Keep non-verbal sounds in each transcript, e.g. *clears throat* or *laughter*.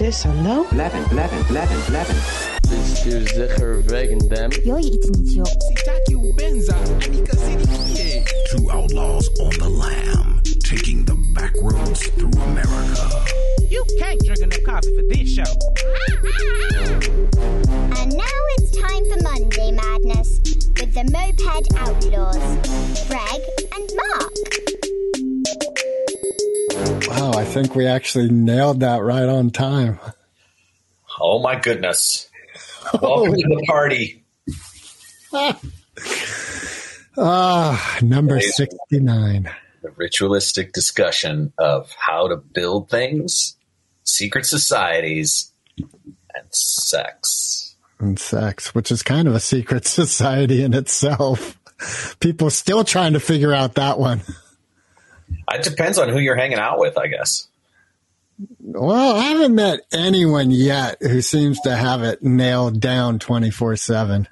Sis and No? Levin, Levin, Levin, Levin. Bestuur sicher wegen dem. Yo je iets niet, joh. Sitaki ubenza, anikazidi Two outlaws on the lam, taking the back roads through America. You can't drink enough coffee for this show. And now it's time for Monday Madness with the Moped Outlaws, Greg and Mark. Wow, I think we actually nailed that right on time. Oh my goodness. Welcome to the *laughs* party. *laughs* Ah, number 69. The ritualistic discussion of how to build things, secret societies, and sex. And sex, which is kind of a secret *laughs* society in itself. People still trying to figure out that one. It depends on who you're hanging out with, I guess. Well, I haven't met anyone yet who seems to have it nailed down 24 7.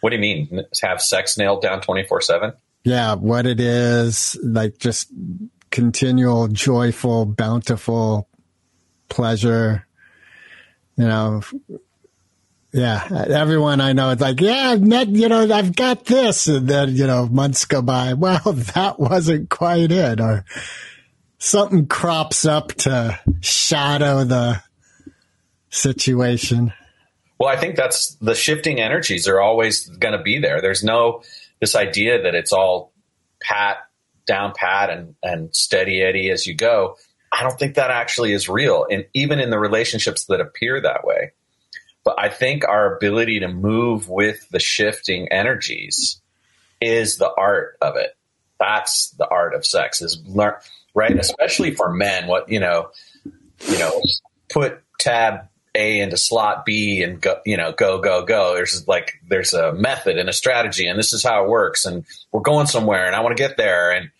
What do you mean? Have sex nailed down 24 7? Yeah, what it is, like just continual, joyful, bountiful pleasure. You know, yeah, everyone I know is like, yeah, I've met, you know, I've got this. And then, you know, months go by. *laughs* Well, that wasn't quite it. Or something crops up to shadow the situation. Well, I think that's the shifting energies are always going to be there. There's no this idea that it's all pat down pat and and steady eddy as you go. I don't think that actually is real, and even in the relationships that appear that way. But I think our ability to move with the shifting energies is the art of it. That's the art of sex is learn right, especially for men. What you know, you know, put tab A into slot B and go, you know, go, go, go. There's like, there's a method and a strategy and this is how it works. And we're going somewhere and I want to get there. And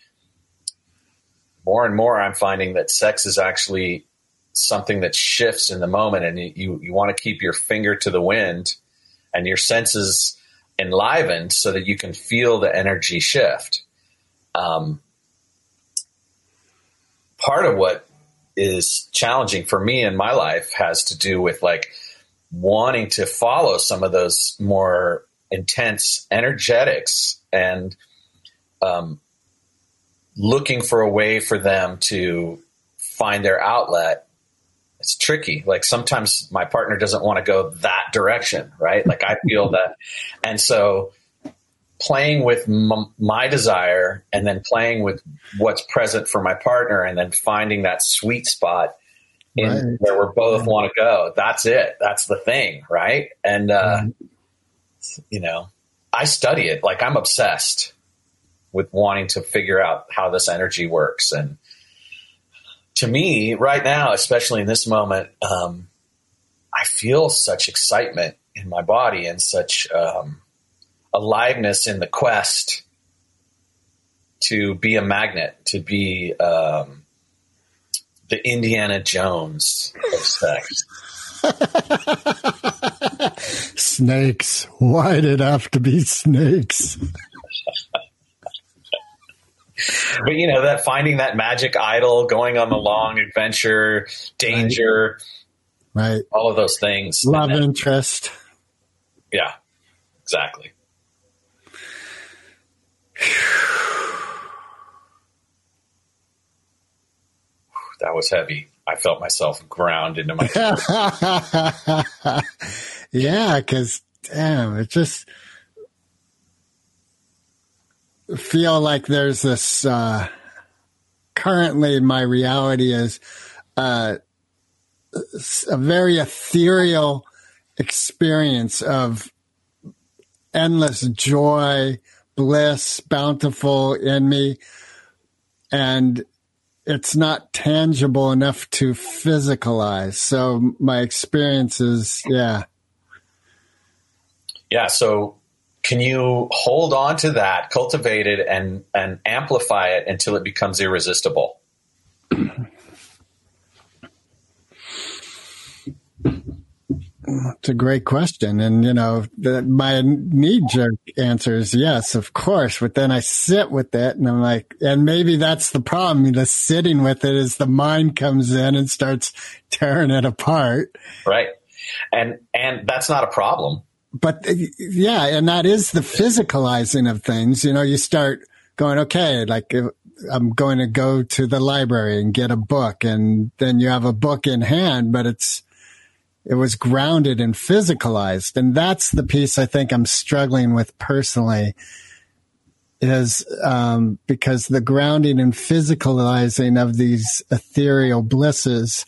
more and more I'm finding that sex is actually something that shifts in the moment and you, you, want to keep your finger to the wind and your senses enlivened so that you can feel the energy shift. Um, part of what is challenging for me in my life has to do with like wanting to follow some of those more intense energetics and um, looking for a way for them to find their outlet it's tricky. Like sometimes my partner doesn't want to go that direction right? Like i feel that and so playing with m- my desire and then playing with what's present for my partner and then finding that sweet spot in Right. where we both want to go that's it. That's the thing right? And uh you know i study it. Like i'm obsessed with wanting to figure out how this energy works and to me right now especially in this moment um i feel such excitement in my body and such um aliveness in the quest to be a magnet, to be um, the Indiana Jones of sex. *laughs* Snakes. Why did it have to be snakes? *laughs* *laughs* But you know that finding that magic idol, going on the long adventure, danger, Right. all of those things. Love then- interest. yeah, exactly. *sighs* That was heavy. I felt myself ground into my *laughs* yeah, because damn, it just feel like there's this. Uh, currently, my reality is uh, a very ethereal experience of endless joy, bliss, bountiful in me, and it's not tangible enough to physicalize. So my experience is, yeah. Yeah. So can you hold on to that, cultivate it, and and amplify it until it becomes irresistible? It's a great question. And, you know, the, my knee jerk answer is yes, of course. But then I sit with it and I'm like, and maybe that's the problem. The sitting with it is the mind comes in and starts tearing it apart. Right. And, and that's not a problem. But uh, yeah, and that is the physicalizing of things. You know, you start going, okay, like I'm going to go to the library and get a book and then you have a book in hand, but it's, it was grounded and physicalized. And that's the piece I think I'm struggling with personally is, um, because the grounding and physicalizing of these ethereal blisses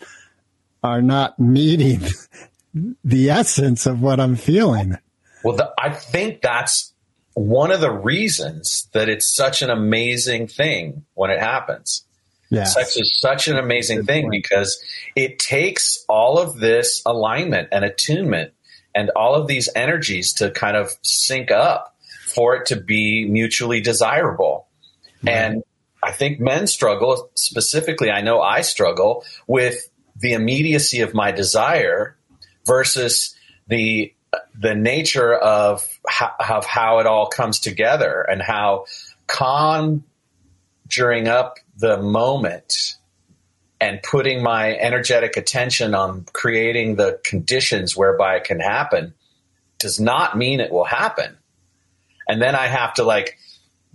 are not meeting *laughs* the essence of what I'm feeling. Well, the, I think that's one of the reasons that it's such an amazing thing when it happens. Yeah. Sex is such an amazing thing because it takes all of this alignment and attunement and all of these energies to kind of sync up for it to be mutually desirable. And I think men struggle specifically. I know I struggle with the immediacy of my desire versus the the nature of how, of how it all comes together and how conjuring up the moment and putting my energetic attention on creating the conditions whereby it can happen does not mean it will happen. And then I have to like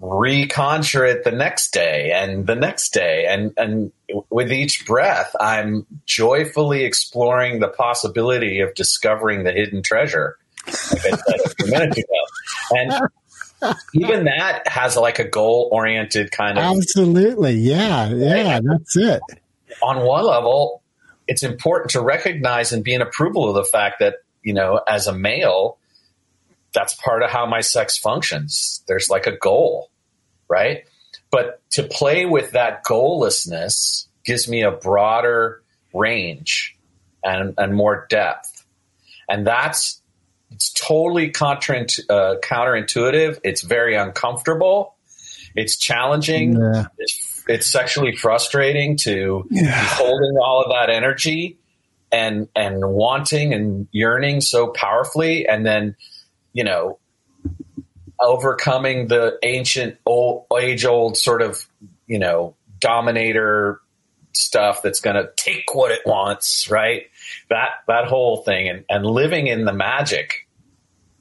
reconjure it the next day and the next day and and with each breath I'm joyfully exploring the possibility of discovering the hidden treasure like I said a few minutes ago. And even that has like a goal oriented kind of Absolutely. Yeah. Yeah. That's it. on one level, it's important to recognize and be in approval of the fact that, you know, as a male, that's part of how my sex functions. There's like a goal, right? But to play with that goallessness gives me a broader range and, and more depth. And that's, it's totally contra, uh, counterintuitive. It's very uncomfortable. It's challenging. Yeah. It's, it's sexually frustrating to be holding all of that energy and and wanting and yearning so powerfully, and then you know overcoming the ancient old age old sort of you know dominator stuff that's going to take what it wants, right? That that whole thing, and and living in the magic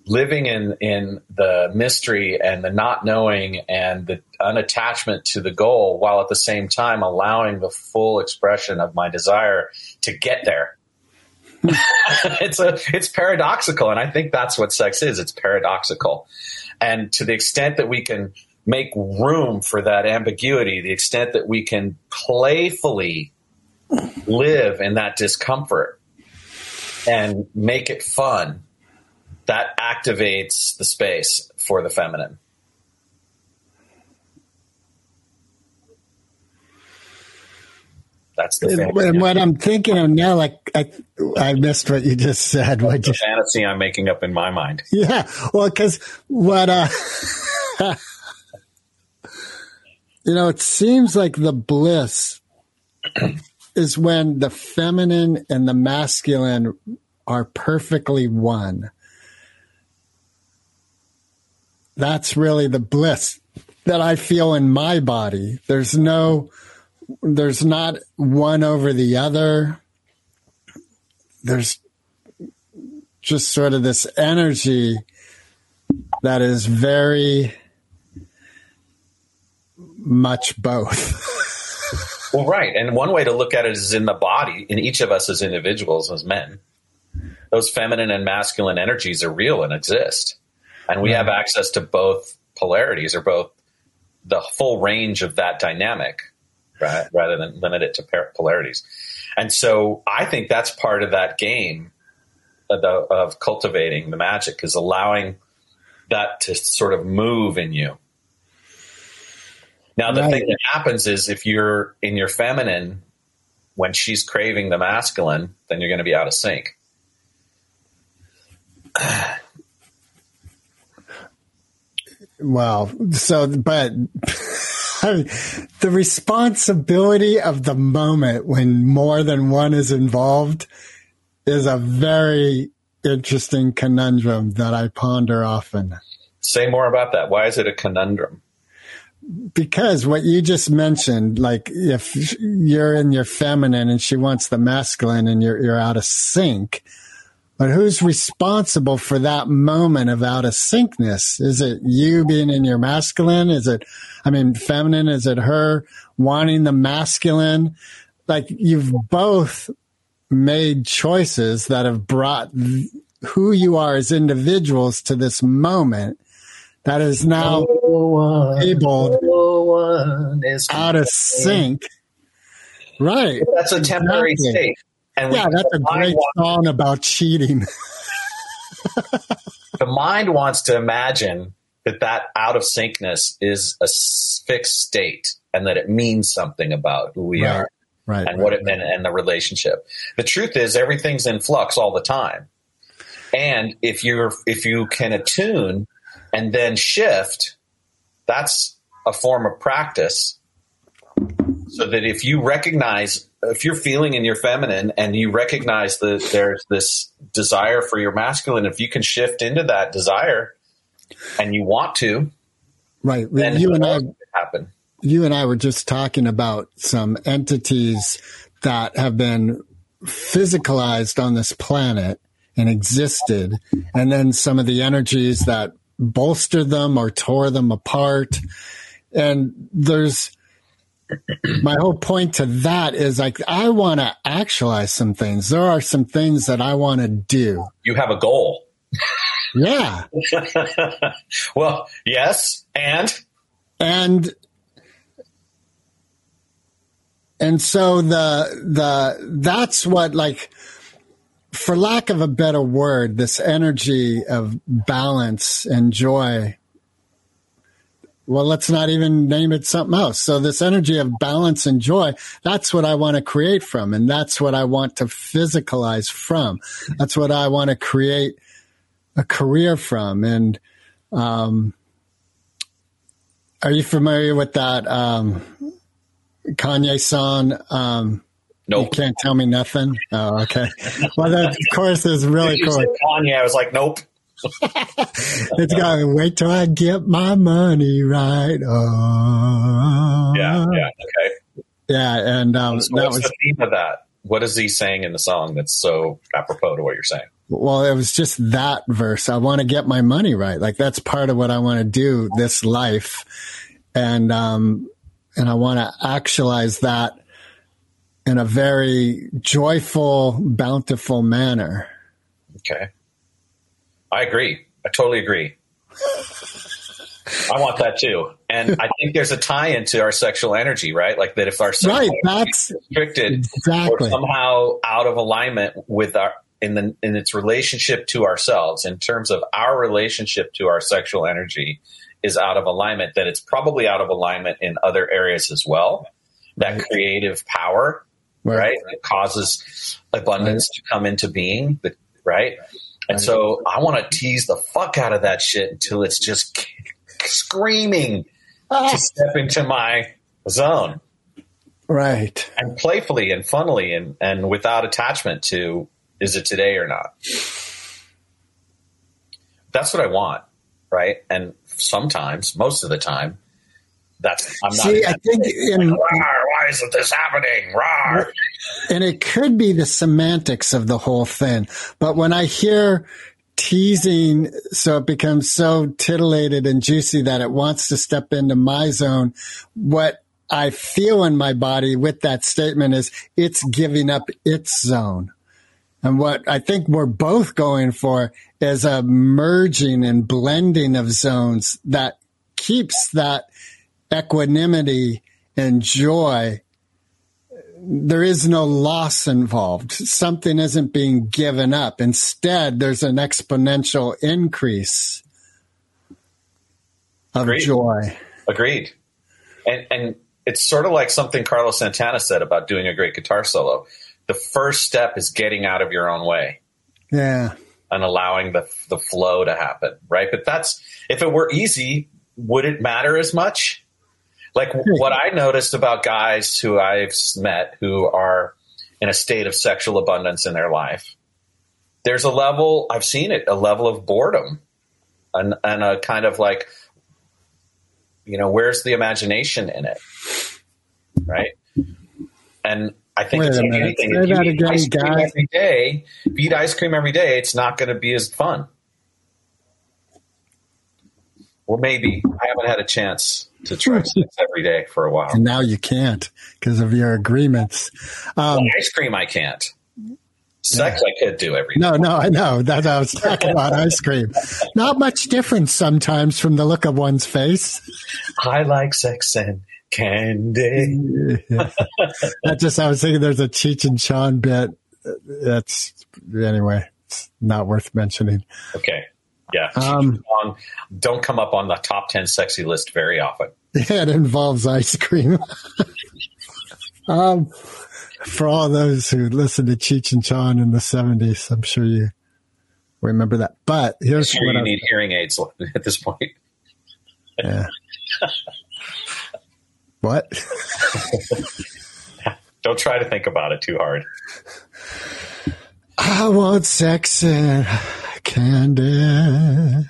living in in the mystery and the not knowing and the unattachment to the goal while at the same time allowing the full expression of my desire to get there. *laughs* It's a it's paradoxical and i think that's what sex is. It's paradoxical and to the extent that we can make room for that ambiguity the extent that we can playfully live in that discomfort and make it fun that activates the space for the feminine. That's the And fantasy, what I'm thinking of now, like I, I missed what you just said. What you, the fantasy I'm making up in my mind. yeah, well, because what, uh, *laughs* you know, it seems like the bliss is when the feminine and the masculine are perfectly one. That's really the bliss that I feel in my body. There's no, there's not one over the other. There's just sort of this energy that is very much both. *laughs* Well, right. And one way to look at it is in the body, in each of us as individuals, as men. Those feminine and masculine energies are real and exist. And we have access to both polarities or both the full range of that dynamic, right? Rather than limit it to par- polarities. And so I think that's part of that game of, the, of cultivating the magic is allowing that to sort of move in you. Now, the Right. thing that happens is if you're in your feminine, when she's craving the masculine, then you're going to be out of sync. *sighs* Well, so, but *laughs* the responsibility of the moment when more than one is involved is a very interesting conundrum that I ponder often. Say more about that. Why is it a conundrum? Because what you just mentioned, like if you're in your feminine and she wants the masculine and you're, you're out of sync, but who's responsible for that moment of out of syncness? Is it you being in your masculine? Is it, I mean, feminine? Is it her wanting the masculine? Like you've both made choices that have brought who you are as individuals to this moment that is now labeled out of sync. Right. That's a temporary Exactly. state. And Yeah, that's a great song about cheating. *laughs* the mind wants to imagine that that out of syncness is a fixed state and that it means something about who we Right. are Right. and right, what it meant and the relationship. The truth is everything's in flux all the time. And if you're if you can attune and then shift, that's a form of practice. So that if you recognize if you're feeling in your feminine and you recognize that there's this desire for your masculine, if you can shift into that desire and you want to, right. then You and I, happen. you and I were just talking about some entities that have been physicalized on this planet and existed, and then some of the energies that bolstered them or tore them apart. And there's my whole point to that is like, I want to actualize some things. There are some things that I want to do. You have a goal. Yeah. *laughs* well, yes, and and and so the the that's what like for lack of a better word this energy of balance and joy well let's not even name it something else so this energy of balance and joy that's what i want to create from and that's what i want to physicalize from that's what i want to create a career from and um are you familiar with that um, Kanye song? Um, You nope. can't tell me nothing. Oh, okay. *laughs* Well, that chorus is really cool. Kanye, I was like, nope. *laughs* It's got to wait till I get my money right. Oh, Yeah, yeah, okay. yeah. And um, So that what's was the theme of that? What is he saying in the song that's so apropos to what you're saying? well, it was just that verse. I want to get my money right. Like that's part of what I want to do this life, and um, and I want to actualize that in a very joyful, bountiful manner. Okay. I agree. I totally agree. I want that too. And I think there's a tie into our sexual energy, right? Like that if our sexual Right. energy That's is restricted exactly or somehow out of alignment with our in the in its relationship to ourselves, in terms of our relationship to our sexual energy is out of alignment, that it's probably out of alignment in other areas as well. That creative power right? It causes abundance to come into being, but- right? And so I want to tease the fuck out of that shit until it's just screaming to ah. step into my zone Right. and playfully and funnily and, and without attachment to is it today or not. That's what I want, right? And sometimes, most of the time, that's I'm not. See, I think in, Rawr, why isn't this happening? Rawr. And it could be the semantics of the whole thing. But when I hear teasing, so it becomes so titillated and juicy that it wants to step into my zone, what I feel in my body with that statement is it's giving up its zone. And what I think we're both going for is a merging and blending of zones that keeps that equanimity and joy there is no loss involved. Something isn't being given up. Instead, there's an exponential increase of Agreed. joy. Agreed. And and it's sort of like something Carlos Santana said about doing a great guitar solo. The first step is getting out of your own way Yeah. and allowing the the flow to happen, right? But that's if it were easy, would it matter as much? Like *laughs* what I noticed about guys who I've met who are in a state of sexual abundance in their life there's a level I've seen it, a level of boredom, and and a kind of like, you know, where's the imagination in it, right? And I think Wait it's a like anything. If you eat again, ice cream guys. every day, if you eat ice cream every day, it's not going to be as fun. Well, maybe I haven't had a chance to try sex every day for a while. And now you can't because of your agreements. Um, ice cream, I can't. Sex, I could do every day. no, no, I know. That's what I was talking about ice cream. Not much difference sometimes from the look of one's face. I like sex and candy. *laughs* That just, I was thinking there's a Cheech and Chong bit. That's, anyway, it's not worth mentioning. Okay. Yeah. Um, don't come up on the top 10 sexy list very often. Yeah, *laughs* it involves ice cream. *laughs* um, for all those who listened to Cheech and Chong in the 70s, I'm sure you remember that. But here's Sure, what you I, need hearing aids *laughs* at this point. yeah. what? Don't try to think about it too hard. I want sex and candy. Yeah.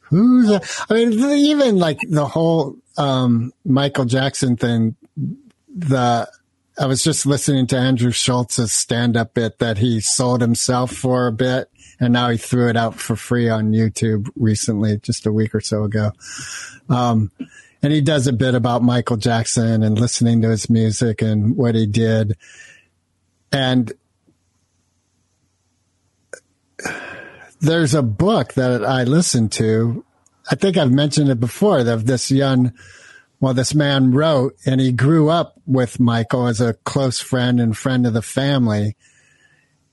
Who's that? I mean, even like the whole um, Michael Jackson thing. The I was just listening to Andrew Schulz's stand-up bit that he sold himself for a bit, and now he threw it out for free on YouTube recently, just a week or so ago. Um, and he does a bit about Michael Jackson and listening to his music and what he did. And there's a book that I listened to. I think I've mentioned it before of this young, well, this man wrote and he grew up with Michael as a close friend and friend of the family.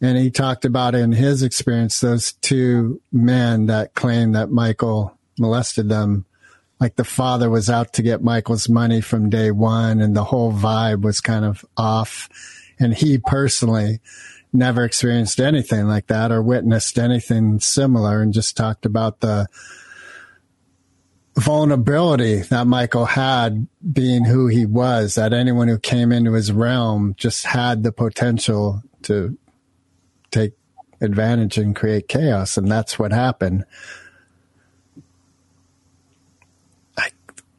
And he talked about in his experience, those two men that claimed that Michael molested them. Like the father was out to get Michael's money from day one and the whole vibe was kind of off. And he personally never experienced anything like that or witnessed anything similar and just talked about the vulnerability that Michael had being who he was, that anyone who came into his realm just had the potential to take advantage and create chaos. And that's what happened. I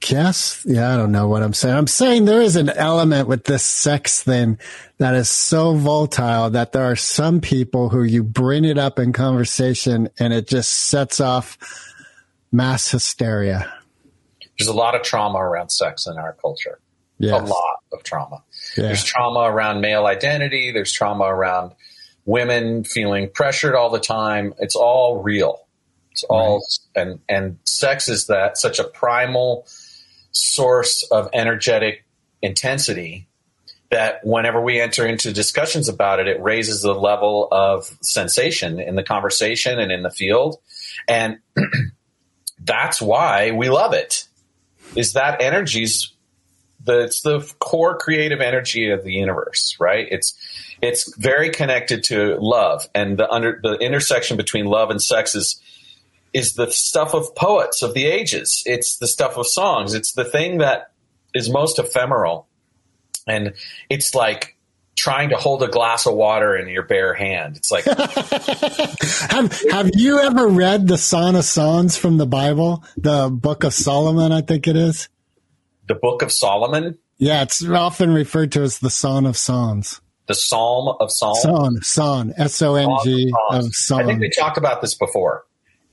guess, yeah, I don't know what I'm saying. I'm saying there is an element with this sex thing that is so volatile that there are some people who you bring it up in conversation and it just sets off mass hysteria. There's a lot of trauma around sex in our culture. Yes. A lot of trauma. Yeah. There's trauma around male identity. There's trauma around women feeling pressured all the time. It's all real. It's all and and sex is that such a primal source of energetic intensity that whenever we enter into discussions about it, it raises the level of sensation in the conversation and in the field. And *clears throat* that's why we love it. Is that energy's the it's the core creative energy of the universe, right? It's it's very connected to love and the under the intersection between love and sex is is the stuff of poets of the ages. It's the stuff of songs. It's the thing that is most ephemeral. And it's like trying to hold a glass of water in your bare hand. It's like *laughs* Have Have you ever read the Song of Songs from the Bible, the Book of Solomon? I think it is. the Book of Solomon, Yeah, it's often referred to as the Song of Songs. the Psalm of. Song, song, S O N G of I think we talked about this before.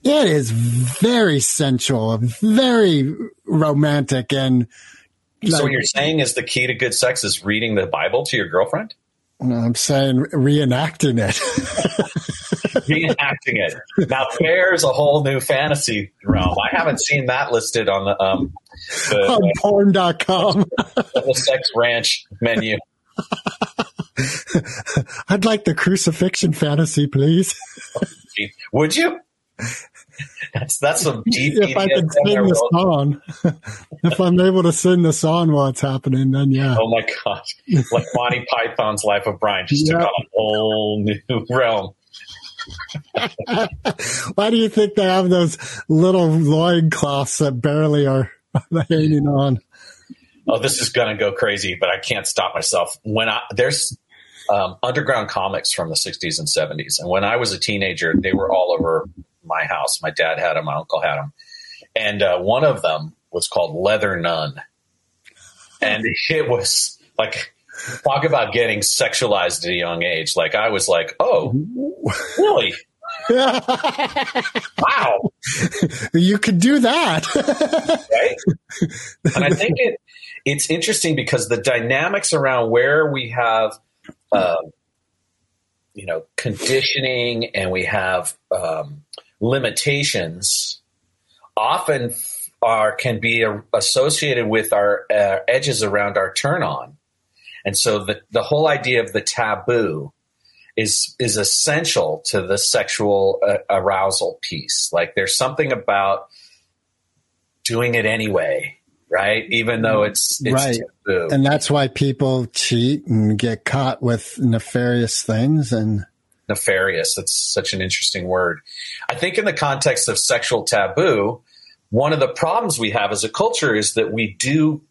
It is very sensual, very romantic, and so what you're saying is the key to good sex is reading the Bible to your girlfriend? I'm saying reenacting it. *laughs* reenacting it. Now, there's a whole new fantasy realm. I haven't seen that listed on the um the, on porn.com. the sex ranch menu. I'd like the crucifixion fantasy, please. Would you? That's that's some deep. *laughs* if I can sing the song, *laughs* if I'm able to sing the song while it's happening, then yeah. Oh my gosh! Like Monty Python's Life of Brian just took on a whole new *laughs* realm. Why do you think they have those little loincloths that barely are hanging on? Oh, this is gonna go crazy, but I can't stop myself. When I there's um, underground comics from the 60s and 70s. And when I was a teenager, they were all over my house. My dad had them, my uncle had them. And uh, one of them was called Leather Nun. And it was like, talk about getting sexualized at a young age. Like, I was like, oh, really? *laughs* wow. you could do that. right? And I think *laughs* it it's interesting because the dynamics around where we have, um, you know, conditioning and we have um, limitations, often are can be a, associated with our uh, edges around our turn on, and so the the whole idea of the taboo is is essential to the sexual uh, arousal piece. Like there's something about doing it anyway, right? Even though it's, it's right. taboo. And that's why people cheat and get caught with nefarious things and nefarious. That's such an interesting word. I think in the context of sexual taboo, one of the problems we have as a culture is that we do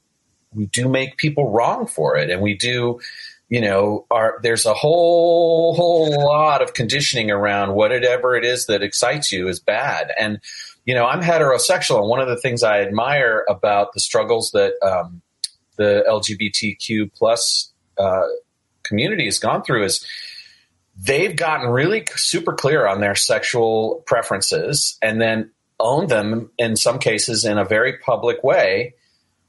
we do make people wrong for it and we do you know, are there's a whole whole lot of conditioning around whatever it is that excites you is bad. And you know, I'm heterosexual, and one of the things I admire about the struggles that um, the LGBTQ plus uh, community has gone through is they've gotten really super clear on their sexual preferences, and then own them in some cases in a very public way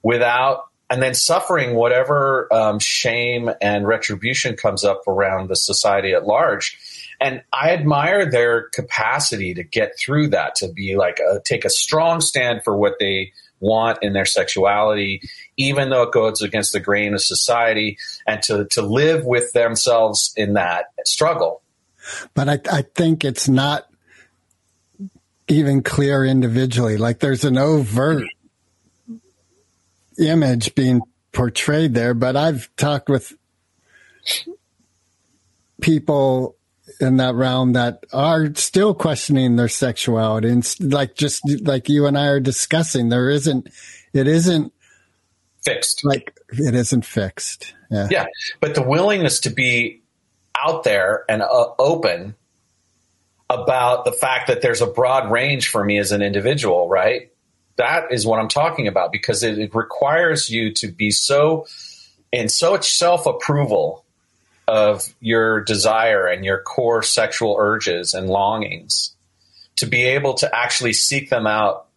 without and then suffering whatever um, shame and retribution comes up around the society at large. And I admire their capacity to get through that, to be like a, take a strong stand for what they want in their sexuality, even though it goes against the grain of society, and to to live with themselves in that struggle. But I, I think it's not even clear individually. Like there's an overt image being portrayed there, but I've talked with people in that realm that are still questioning their sexuality and like just like you and I are discussing, there isn't, it isn't fixed. Like it isn't fixed. Yeah. Yeah. But the willingness to be out there and uh, open about the fact that there's a broad range for me as an individual, right? that is what I'm talking about because it, it requires you to be so in so much self approval of your desire and your core sexual urges and longings to be able to actually seek them out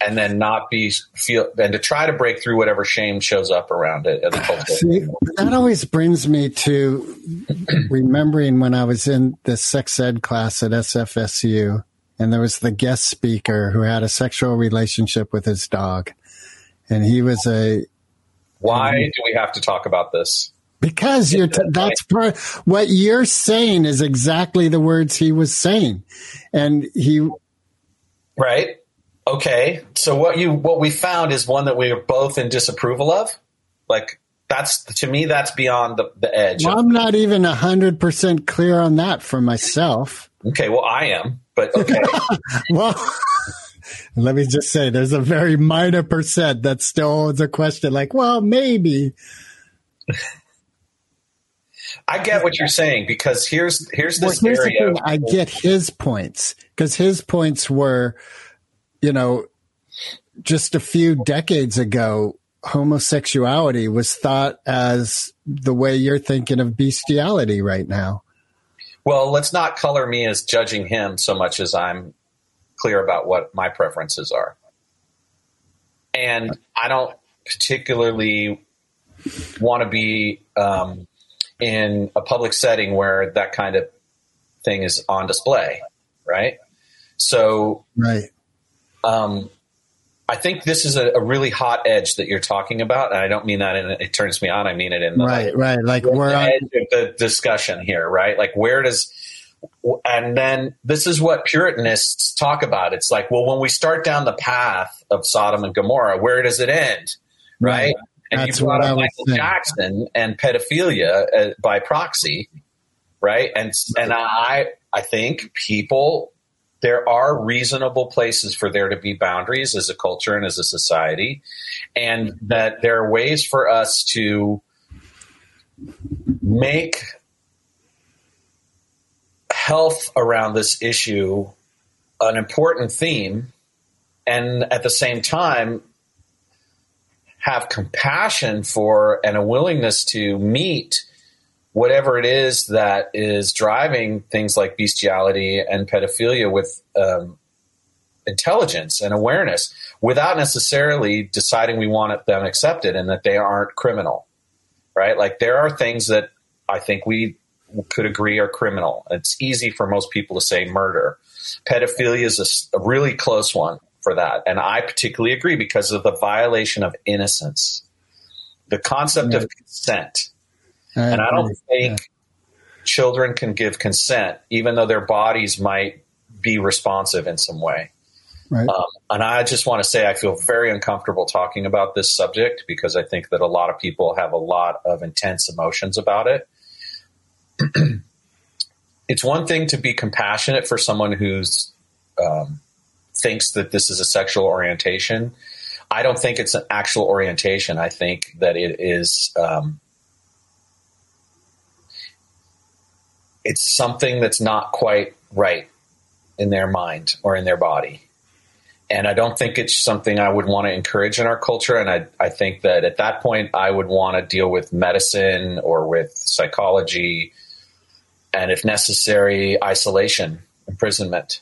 and then not be feel and to try to break through whatever shame shows up around it See, that always brings me to remembering when I was in the sex ed class at SFSU and there was the guest speaker who had a sexual relationship with his dog. And he was a. Why do we have to talk about this? Because you're t- that's part, what you're saying is exactly the words he was saying, and he. Right. Okay. So what you what we found is one that we are both in disapproval of. Like that's to me that's beyond the, the edge. Well, I'm not even hundred percent clear on that for myself. Okay. Well, I am but okay. *laughs* well, *laughs* let me just say there's a very minor percent that still holds a question like, well, maybe. *laughs* I get what you're saying because here's here's this well, here's area. I get his points because his points were, you know, just a few decades ago, homosexuality was thought as the way you're thinking of bestiality right now. Well, let's not color me as judging him so much as I'm clear about what my preferences are. And I don't particularly want to be um, in a public setting where that kind of thing is on display, right? So, right. Um, I think this is a, a, really hot edge that you're talking about, and I don't mean that in it turns me on. I mean it in the right, right. Like we're on the discussion here, right? Like where does and then this is what Puritanists talk about. It's like, well, when we start down the path of Sodom and Gomorrah, where does it end, right? right. And That's you brought up Michael saying. Jackson and pedophilia uh, by proxy, right? And and I I think people there are reasonable places for there to be boundaries as a culture and as a society, and that there are ways for us to make health around this issue an important theme and at the same time have compassion for and a willingness to meet whatever it is that is driving things like bestiality and pedophilia with um, intelligence and awareness without necessarily deciding we want them accepted and that they aren't criminal right? Like there are things that i think we could agree are criminal. It's easy for most people to say murder. Pedophilia is a really close one for that and i particularly agree because of the violation of innocence the concept of consent and I don't think children can give consent, even though their bodies might be responsive in some way. Right. Um, and I just want to say I feel very uncomfortable talking about this subject because I think that a lot of people have a lot of intense emotions about it. *clears throat* it's one thing to be compassionate for someone who's um, thinks that this is a sexual orientation. I don't think it's an actual orientation. I think that it is. Um, it's something that's not quite right in their mind or in their body. And I don't think it's something I would want to encourage in our culture. And I, I think that at that point, I would want to deal with medicine or with psychology, and if necessary, isolation, imprisonment,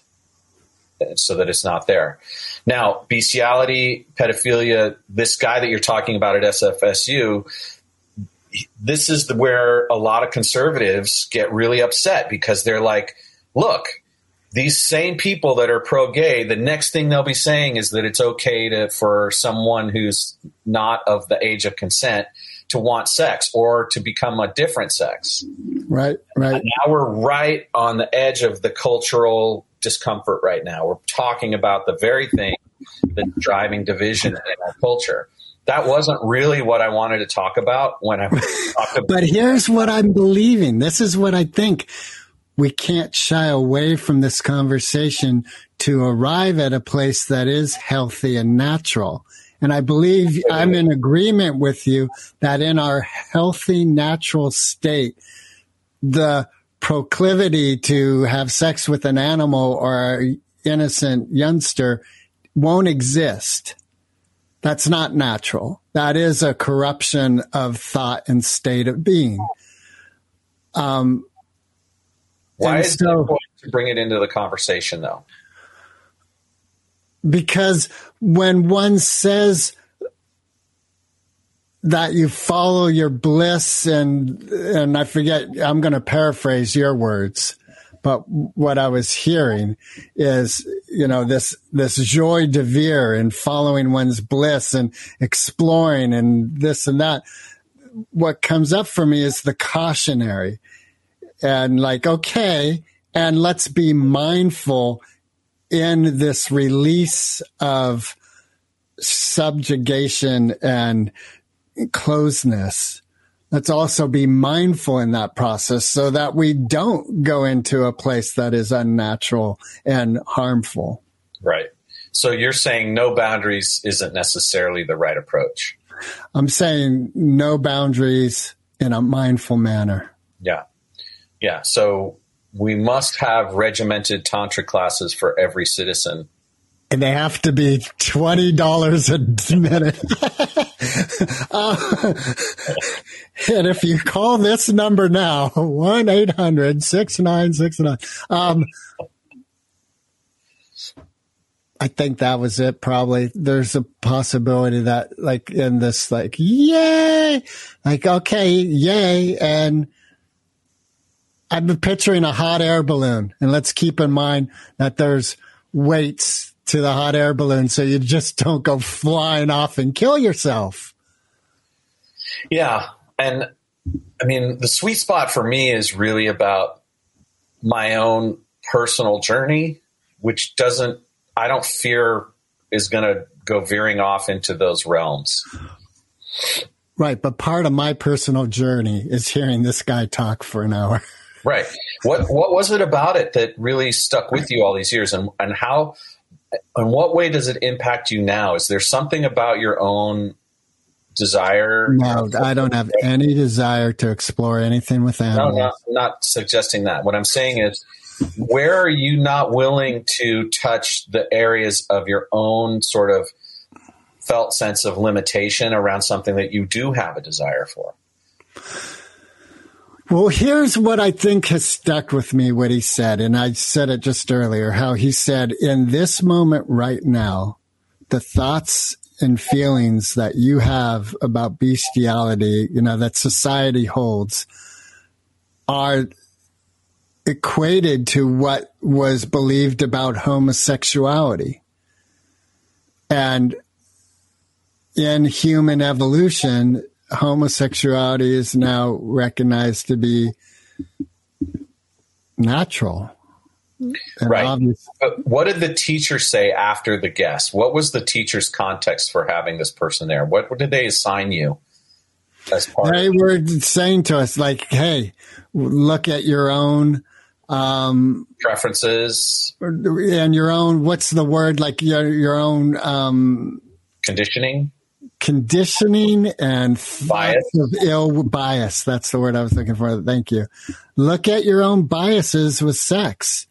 so that it's not there. Now, bestiality, pedophilia, this guy that you're talking about at SFSU, this is the, where a lot of conservatives get really upset because they're like, look, these same people that are pro gay, the next thing they'll be saying is that it's okay to for someone who's not of the age of consent to want sex or to become a different sex. Right, right. Now we're right on the edge of the cultural discomfort right now. We're talking about the very thing that's driving division in our culture. That wasn't really what I wanted to talk about when I *laughs* talked about But here's what I'm believing. This is what I think. We can't shy away from this conversation to arrive at a place that is healthy and natural. And I believe I'm in agreement with you that in our healthy, natural state, the proclivity to have sex with an animal or an innocent youngster won't exist. That's not natural. That is a corruption of thought and state of being. Um, why is it so- important to bring it into the conversation though? because when one says that you follow your bliss and and I forget I'm going to paraphrase your words but what I was hearing is you know this this joie de vivre and following one's bliss and exploring and this and that. What comes up for me is the cautionary and like okay and let's be mindful in this release of subjugation and closeness, let's also be mindful in that process so that we don't go into a place that is unnatural and harmful. Right. So you're saying no boundaries isn't necessarily the right approach. I'm saying no boundaries in a mindful manner. Yeah. Yeah. So we must have regimented tantra classes for every citizen. And they have to be $20 a minute. *laughs* Uh, and if you call this number now, 1 800 6969, um, I think that was it probably. There's a possibility that like in this like, yay, like, okay, yay. And I'm picturing a hot air balloon and let's keep in mind that there's weights to the hot air balloon so you just don't go flying off and kill yourself. Yeah. And I mean, the sweet spot for me is really about my own personal journey, which doesn't, I don't fear is going to go veering off into those realms. Right, but part of my personal journey is hearing this guy talk for an hour. *laughs* Right. What what was it about it that really stuck with you all these years, and and how, in what way does it impact you now? Is there something about your own desire? No, I don't have any desire to explore anything with that. No, animals. not not suggesting that. What I'm saying is, where are you not willing to touch the areas of your own sort of felt sense of limitation around something that you do have a desire for? Well, here's what I think has stuck with me, what he said. And I said it just earlier, how he said, in this moment right now, the thoughts and feelings that you have about bestiality, you know, that society holds are equated to what was believed about homosexuality. And in human evolution, homosexuality is now recognized to be natural. Right. obvious- what did the teacher say after the guest? What was the teacher's context for having this person there? What, what did they assign you as part they of were saying to us, like, hey, look at your own, um, preferences, and your own, what's the word? Like your, your own, um, conditioning? Conditioning and Bias. of ill bias. That's the word I was looking for. Thank you. Look at your own biases with sex.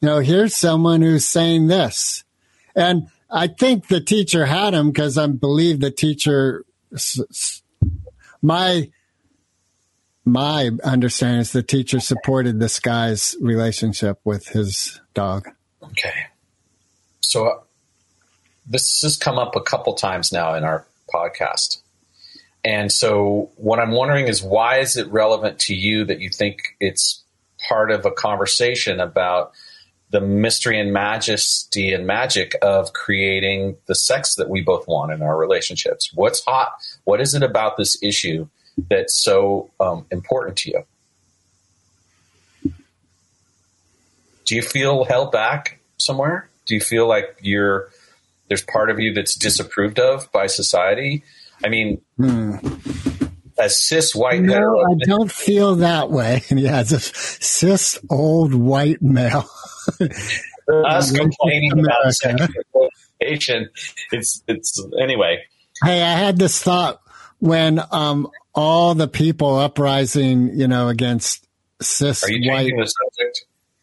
You know, here's someone who's saying this. And I think the teacher had him because I believe the teacher, my, my understanding is the teacher supported this guy's relationship with his dog. Okay. So uh, this has come up a couple times now in our podcast. And so what I'm wondering is why is it relevant to you that you think it's part of a conversation about the mystery and majesty and magic of creating the sex that we both want in our relationships? What's hot? What is it about this issue that's so um, important to you? Do you feel held back somewhere? Do you feel like you're there's part of you that's disapproved of by society? I mean, as cis white Hmm. No, hetero, I don't feel that way. *laughs* Yeah, as a cis old white male. *laughs* us *laughs* complaining about sexual orientation, it's it's anyway. Hey, I had this thought when um all the people uprising, you know, against cis white?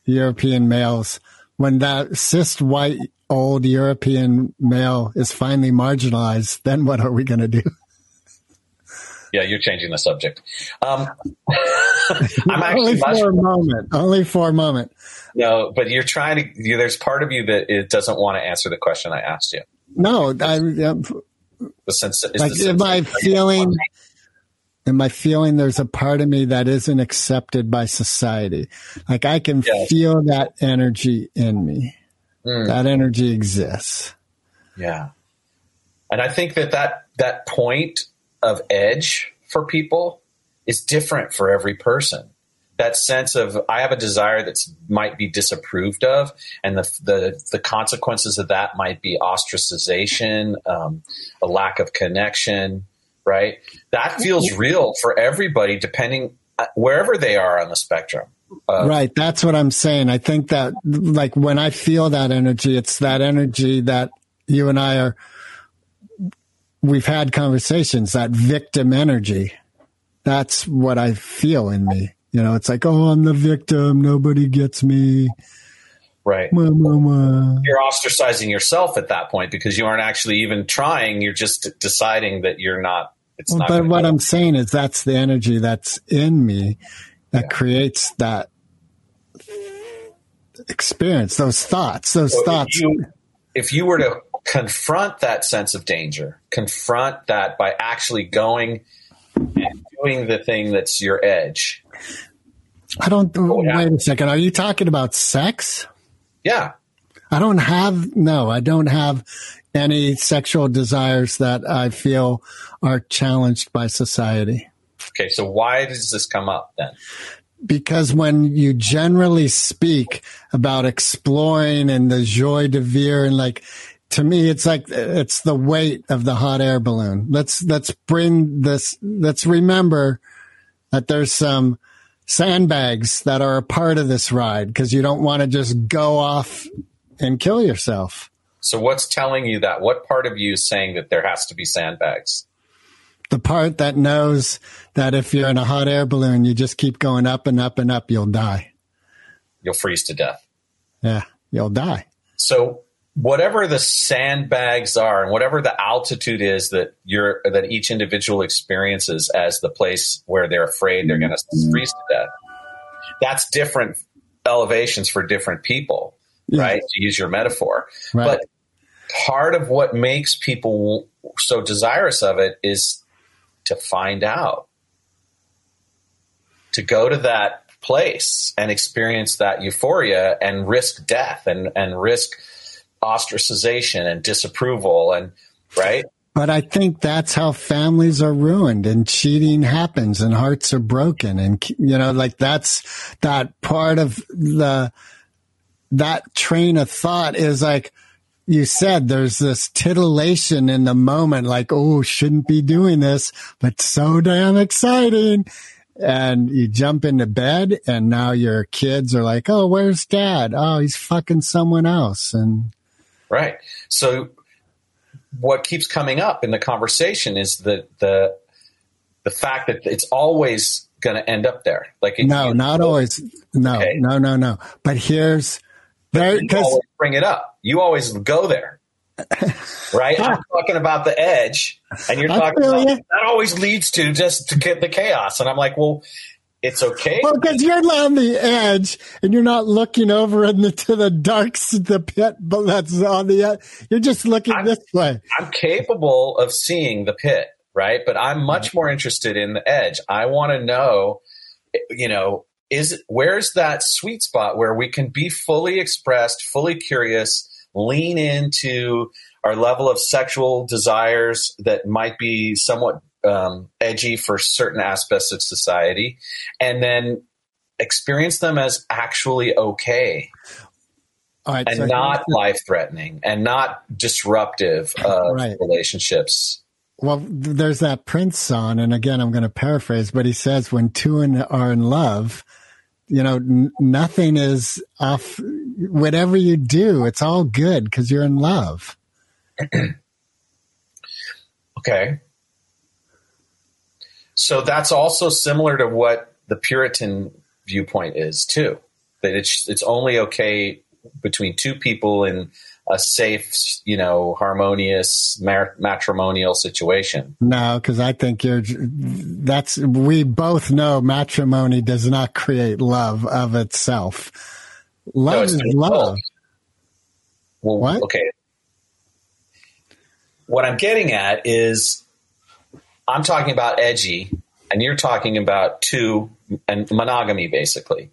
European males, when that cis white old European male is finally marginalized, then what are we going to do? *laughs* Yeah, you're changing the subject. Um, *laughs* I'm Only actually much for a moment. Only for a moment. no, but you're trying to. You, there's part of you that it doesn't want to answer the question I asked you. No, I, am The sense is like, the am I feeling? Am I feeling there's a part of me that isn't accepted by society? Like I can Yes. feel that energy in me. Mm. That energy exists. Yeah. And I think that that, that point of edge for people is different for every person. That sense of I have a desire that might be disapproved of, and the the, the consequences of that might be ostracization, um, a lack of connection, right? That feels real for everybody, depending uh, wherever they are on the spectrum. Uh, right. That's what I'm saying. I think that like when I feel that energy, it's that energy that you and I are, we've had conversations, that victim energy. That's what I feel in me. You know, it's like, oh, I'm the victim. Nobody gets me. Right. You're ostracizing yourself at that point because you aren't actually even trying. You're just deciding that you're not. It's not. but what go. I'm saying is that's the energy that's in me that creates that experience, those thoughts, those So thoughts. If you, if you were to confront that sense of danger, confront that by actually going and doing the thing that's your edge. I don't, yeah. wait a second. Are you talking about sex? Yeah. I don't have, no, I don't have any sexual desires that I feel are challenged by society. Okay. So why does this come up then? because when you generally speak about exploring and the joie de vivre and like to me it's like it's the weight of the hot air balloon let's let's bring this let's remember that there's some sandbags that are a part of this ride because you don't want to just go off and kill yourself So what's telling you that? What part of you is saying that there has to be sandbags? The part that knows that if you're in a hot air balloon you just keep going up and up and up you'll die you'll freeze to death. Yeah, you'll die. So whatever the sandbags are and whatever the altitude is that you're that each individual experiences as the place where they're afraid they're going to mm-hmm. freeze to death that's different elevations for different people Yeah. right to use your metaphor Right. but part of what makes people so desirous of it is to find out to go to that place and experience that euphoria and risk death and, and risk ostracization and disapproval and right But I think that's how families are ruined and cheating happens and hearts are broken. And, you know, like that's that part of the, that train of thought is like, you said there's this titillation in the moment, like, oh, shouldn't be doing this, but so damn exciting. And you jump into bed and now your kids are like, oh, where's dad? Oh, he's fucking someone else. And right so what keeps coming up in the conversation is the the the fact that it's always going to end up there like it- no, not always. No, Okay. no, no, no. But here's because bring it up. You always go there, right? *laughs* I'm talking about the edge, and you're I talking about ya. that always leads to just to get the chaos. And I'm like, well, it's okay. well, because you're on the edge and you're not looking over into the darks, the pit, but that's on the edge. You're just looking I'm- this way. I'm capable of seeing the pit, right? But I'm much mm-hmm. more interested in the edge. I want to know, you know, is where's that sweet spot where we can be fully expressed, fully curious, lean into our level of sexual desires that might be somewhat um, edgy for certain aspects of society, and then experience them as actually okay right, and so not life threatening and not disruptive of Right. relationships. well, there's that Prince song, and again, I'm going to paraphrase, but he says, "When two in, are in love, you know, n- nothing is off. Whatever you do, it's all good because you're in love." *clears throat* Okay. So that's also similar to what the Puritan viewpoint is too. That it's it's only okay between two people in a safe, you know, harmonious mar- matrimonial situation. No, because I think you're. That's we both know matrimony does not create love of itself. Love No, it's is love. Well, What? okay. What I'm getting at is I'm talking about edgy, and you're talking about two and monogamy, basically.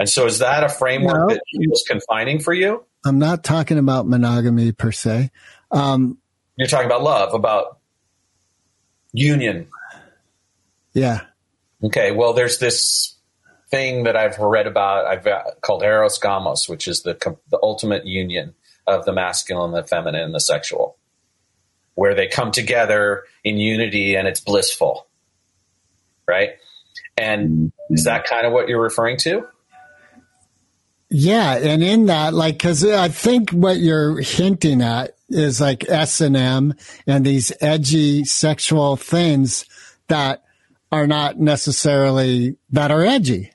And so, is that a framework No. that feels confining for you? I'm not talking about monogamy per se. Um, You're talking about love, about union. yeah, Okay, well, there's this thing that I've read about I've uh, called hieros gamos, which is the the ultimate union of the masculine, the feminine, and the sexual, where they come together in unity and it's blissful, right? And is that kind of what you're referring to? Yeah, and in that, like, because I think what you're hinting at is like S and M and these edgy sexual things that are not necessarily that are edgy.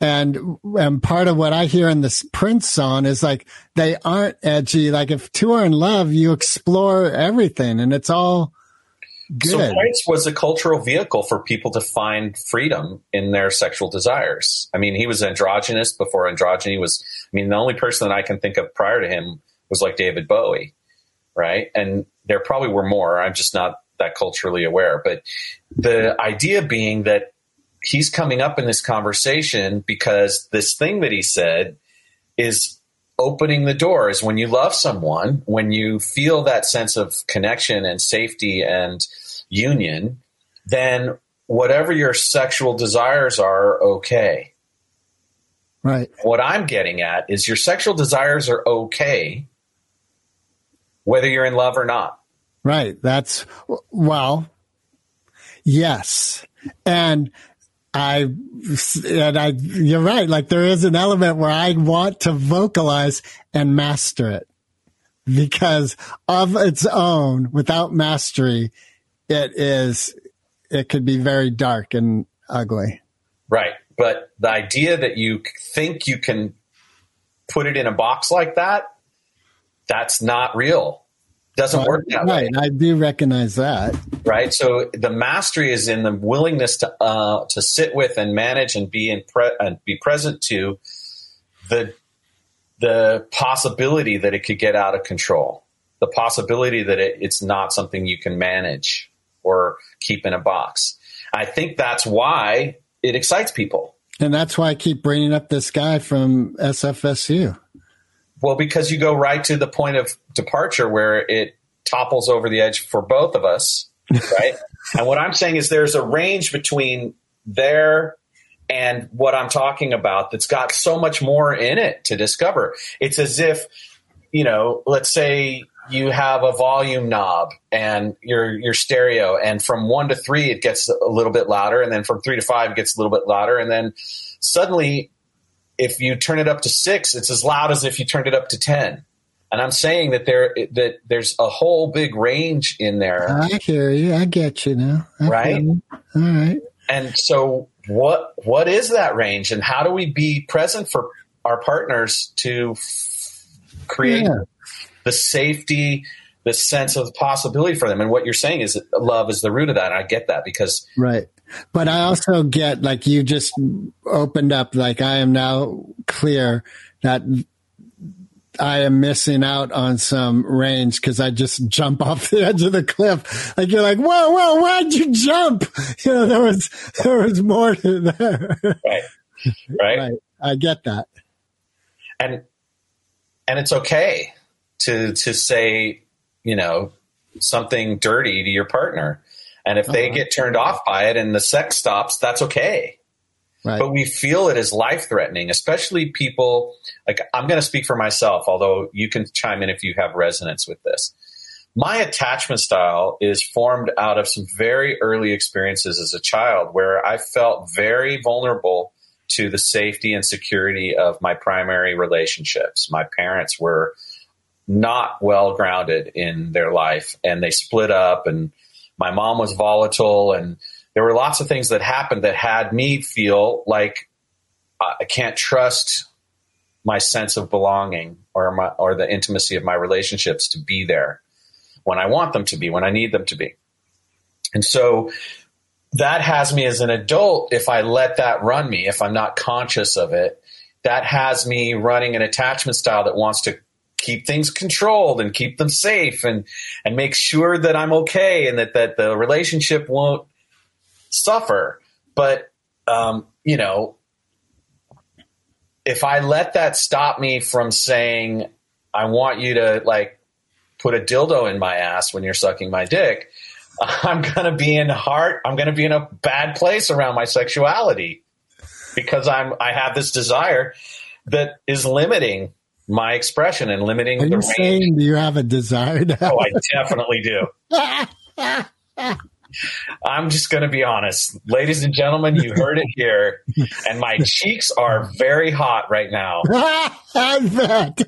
And and part of what I hear in this Prince song is like they aren't edgy. Like if two are in love, you explore everything, and it's all good. So Prince was a cultural vehicle for people to find freedom in their sexual desires. I mean, he was androgynous before androgyny was. I mean, the only person that I can think of prior to him was like David Bowie, right? And there probably were more. I'm just not that culturally aware. But the idea being that he's coming up in this conversation because this thing that he said is opening the doors when you love someone, when you feel that sense of connection and safety and union, then whatever your sexual desires are okay. right. What I'm getting at is your sexual desires are okay whether you're in love or not. Right. That's well, yes. And I, and I, you're right. Like there is an element where I want to vocalize and master it because of its own without mastery, it is, it could be very dark and ugly. Right. But the idea that you think you can put it in a box like that, that's not real. Doesn't work that way right. I do recognize that. right? So the mastery is in the willingness to uh, to sit with and manage and be in pre- and be present to the the possibility that it could get out of control, the possibility that it, it's not something you can manage or keep in a box. I think that's why it excites people. And that's why I keep bringing up this guy from SFSU. Well, because you go right to the point of departure where it topples over the edge for both of us, *laughs* right? and what I'm saying is there's a range between there and what I'm talking about that's got so much more in it to discover. It's as if, you know, let's say you have a volume knob and your your stereo and from 1 to 3 it gets a little bit louder and then from 3 to 5 it gets a little bit louder and then suddenly if you turn it up to 6 it's as loud as if you turned it up to 10 and I'm saying that there that there's a whole big range in there I hear you. I get you now. I Right? you. All right. and so what what is that range and how do we be present for our partners to f- create Yeah. The safety the sense of possibility for them and what you're saying is that love is the root of that and i get that because Right. But I also get like you just opened up, like I am now clear that I am missing out on some range because I just jump *laughs* off the edge of the cliff. Like you're like, whoa, whoa, why'd you jump? *laughs* You know, there was, there was more to *laughs* there. right right, right. I get that. and and it's okay to to say you know something dirty to your partner and if they Uh-huh. get turned off by it and the sex stops that's okay Right. but we feel it is life threatening, especially people like I'm going to speak for myself, although you can chime in if you have resonance with this. My attachment style is formed out of some very early experiences as a child where I felt very vulnerable to the safety and security of my primary relationships. My parents were not well grounded in their life and they split up and my mom was volatile and there were lots of things that happened that had me feel like I can't trust my sense of belonging or my or the intimacy of my relationships to be there when I want them to be, when I need them to be. And so that has me as an adult if I let that run me, if I'm not conscious of it, that has me running an attachment style that wants to keep things controlled and keep them safe and and make sure that I'm okay and that that the relationship won't suffer. But um, you know, if I let that stop me from saying, I want you to like put a dildo in my ass when you're sucking my dick, *laughs* I'm gonna be in heart I'm gonna be in a bad place around my sexuality because I'm I have this desire that is limiting my expression and limiting Are the you range. saying do you have a desire to have Oh, I definitely do. *laughs* I'm just going to be honest. Ladies and gentlemen, you heard it here. And my cheeks are very hot right now. *laughs* I bet.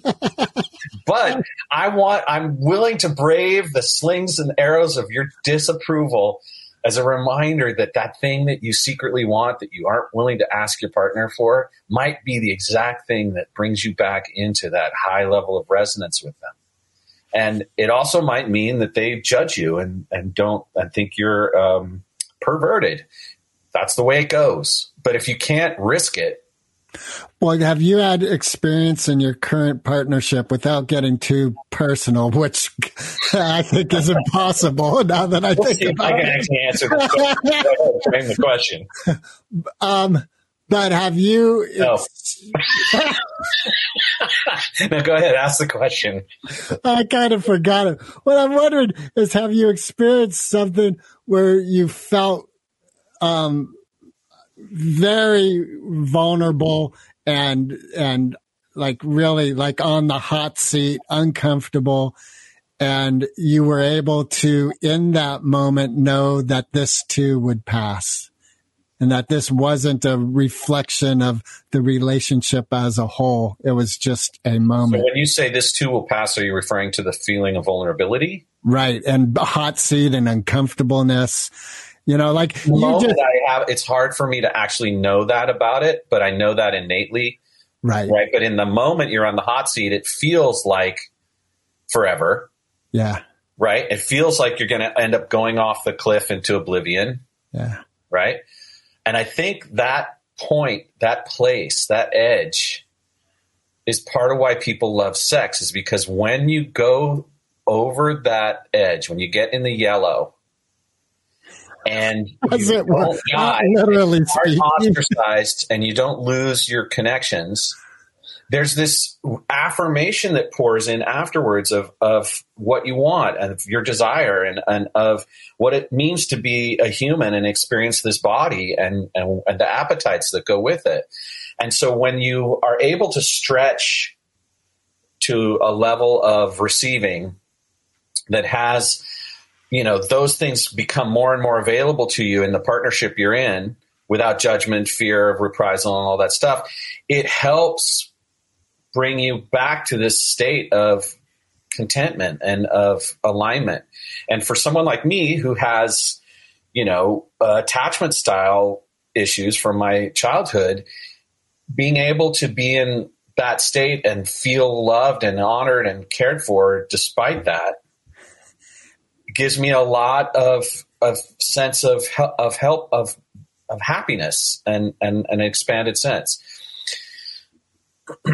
But I want, I'm willing to brave the slings and arrows of your disapproval as a reminder that that thing that you secretly want that you aren't willing to ask your partner for might be the exact thing that brings you back into that high level of resonance with them. And it also might mean that they judge you and, and don't and think you're um, perverted. That's the way it goes. But if you can't risk it, Well, have you had experience in your current partnership without getting too personal, which *laughs* I think is impossible *laughs* now that I we'll think if I can it. actually answer question. *laughs* Go ahead, frame the question. Um, but have you? No. no, go ahead. Ask the question. I kind of forgot it. What I'm wondering is, have you experienced something where you felt um, very vulnerable and and like really like on the hot seat, uncomfortable, and you were able to in that moment know that this too would pass? And that this wasn't a reflection of the relationship as a whole. It was just a So moment. when you say this too will pass, are you referring to the feeling of vulnerability? Right. And hot seat and uncomfortableness You know, like the you just I have, it's hard for me to actually know that about it, but I know that innately, right, right? But in the moment you're on the hot seat, it feels like forever, yeah, right? It feels like you're going to end up going off the cliff into oblivion, yeah, right? And I think that point, that place, that edge is part of why people love sex is because when you go over that edge, when you get in the yellow and *laughs* As you it don't die, *laughs* literally and you aren't ostracized and you don't lose your connections, there's this affirmation that pours in afterwards of, of what you want and of your desire and, and of what it means to be a human and experience this body and, and, and the appetites that go with it. And so when you are able to stretch to a level of receiving that has, you know, those things become more and more available to you in the partnership you're in without judgment, fear of reprisal, and all that stuff, it helps bring you back to this state of contentment and of alignment. And for someone like me who has, you know, uh, attachment style issues from my childhood, being able to be in that state and feel loved and honored and cared for despite that gives me a lot of of sense of of help of of happiness and and an expanded sense. *clears throat*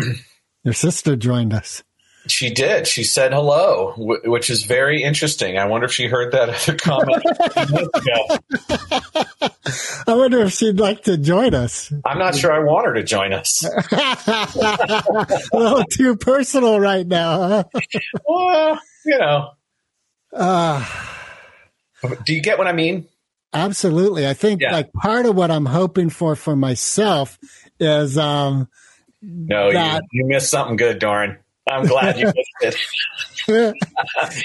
Your sister joined us. She did. She said hello, wh- which is very interesting. I wonder if she heard that other comment. a minute ago. I wonder if she'd like to join us. I'm not sure I want her to join us. *laughs* a little too personal right now. Huh? Well, you know, Uh, do you get what I mean? absolutely. I think Yeah. like part of what I'm hoping for for myself is um, No, That- you, you missed something good, Doran. I'm glad you missed it. *laughs* *laughs* You'll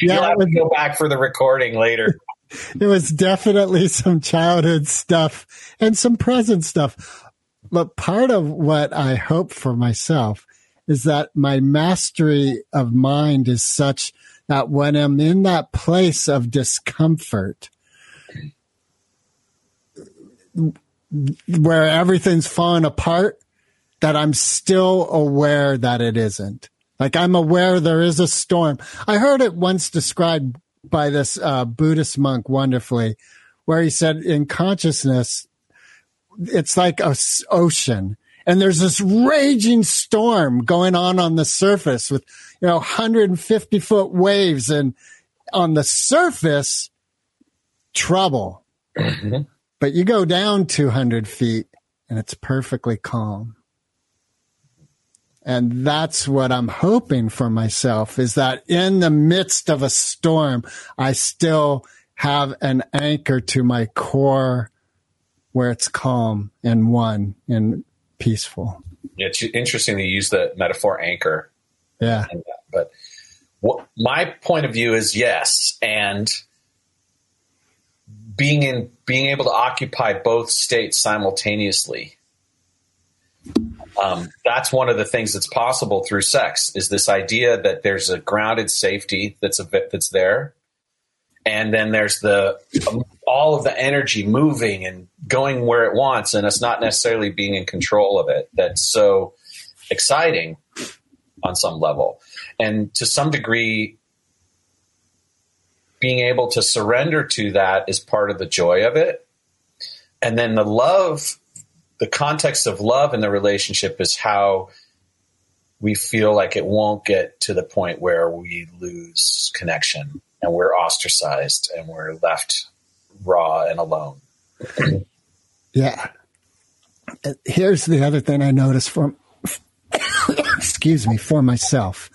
yeah, have it was, to go back for the recording later. it was definitely *laughs* some childhood stuff and some present stuff. But part of what I hope for myself is that my mastery of mind is such that when I'm in that place of discomfort, where everything's falling apart, that I'm still aware that it isn't. Like I'm aware there is a storm. I heard it once described by this uh, Buddhist monk wonderfully, where he said in consciousness, it's like a ocean and there's this raging storm going on on the surface with, you know, 150 foot waves and on the surface, trouble. Mm-hmm. But you go down 200 feet and it's perfectly calm. And that's what I'm hoping for myself is that in the midst of a storm, I still have an anchor to my core where it's calm and one and peaceful. It's interesting to use the metaphor anchor. Yeah. in But what, my point of view is yes, and being in being able to occupy both states simultaneously. Um, that's one of the things that's possible through sex is this idea that there's a grounded safety that's a bit that's there, and then there's the all of the energy moving and going where it wants, and us not necessarily being in control of it. That's so exciting on some level, and to some degree, being able to surrender to that is part of the joy of it. And then the love, the context of love in the relationship is how we feel like it won't get to the point where we lose connection and we're ostracized and we're left raw and alone. Yeah. Here's the other thing I noticed from, excuse me, for myself.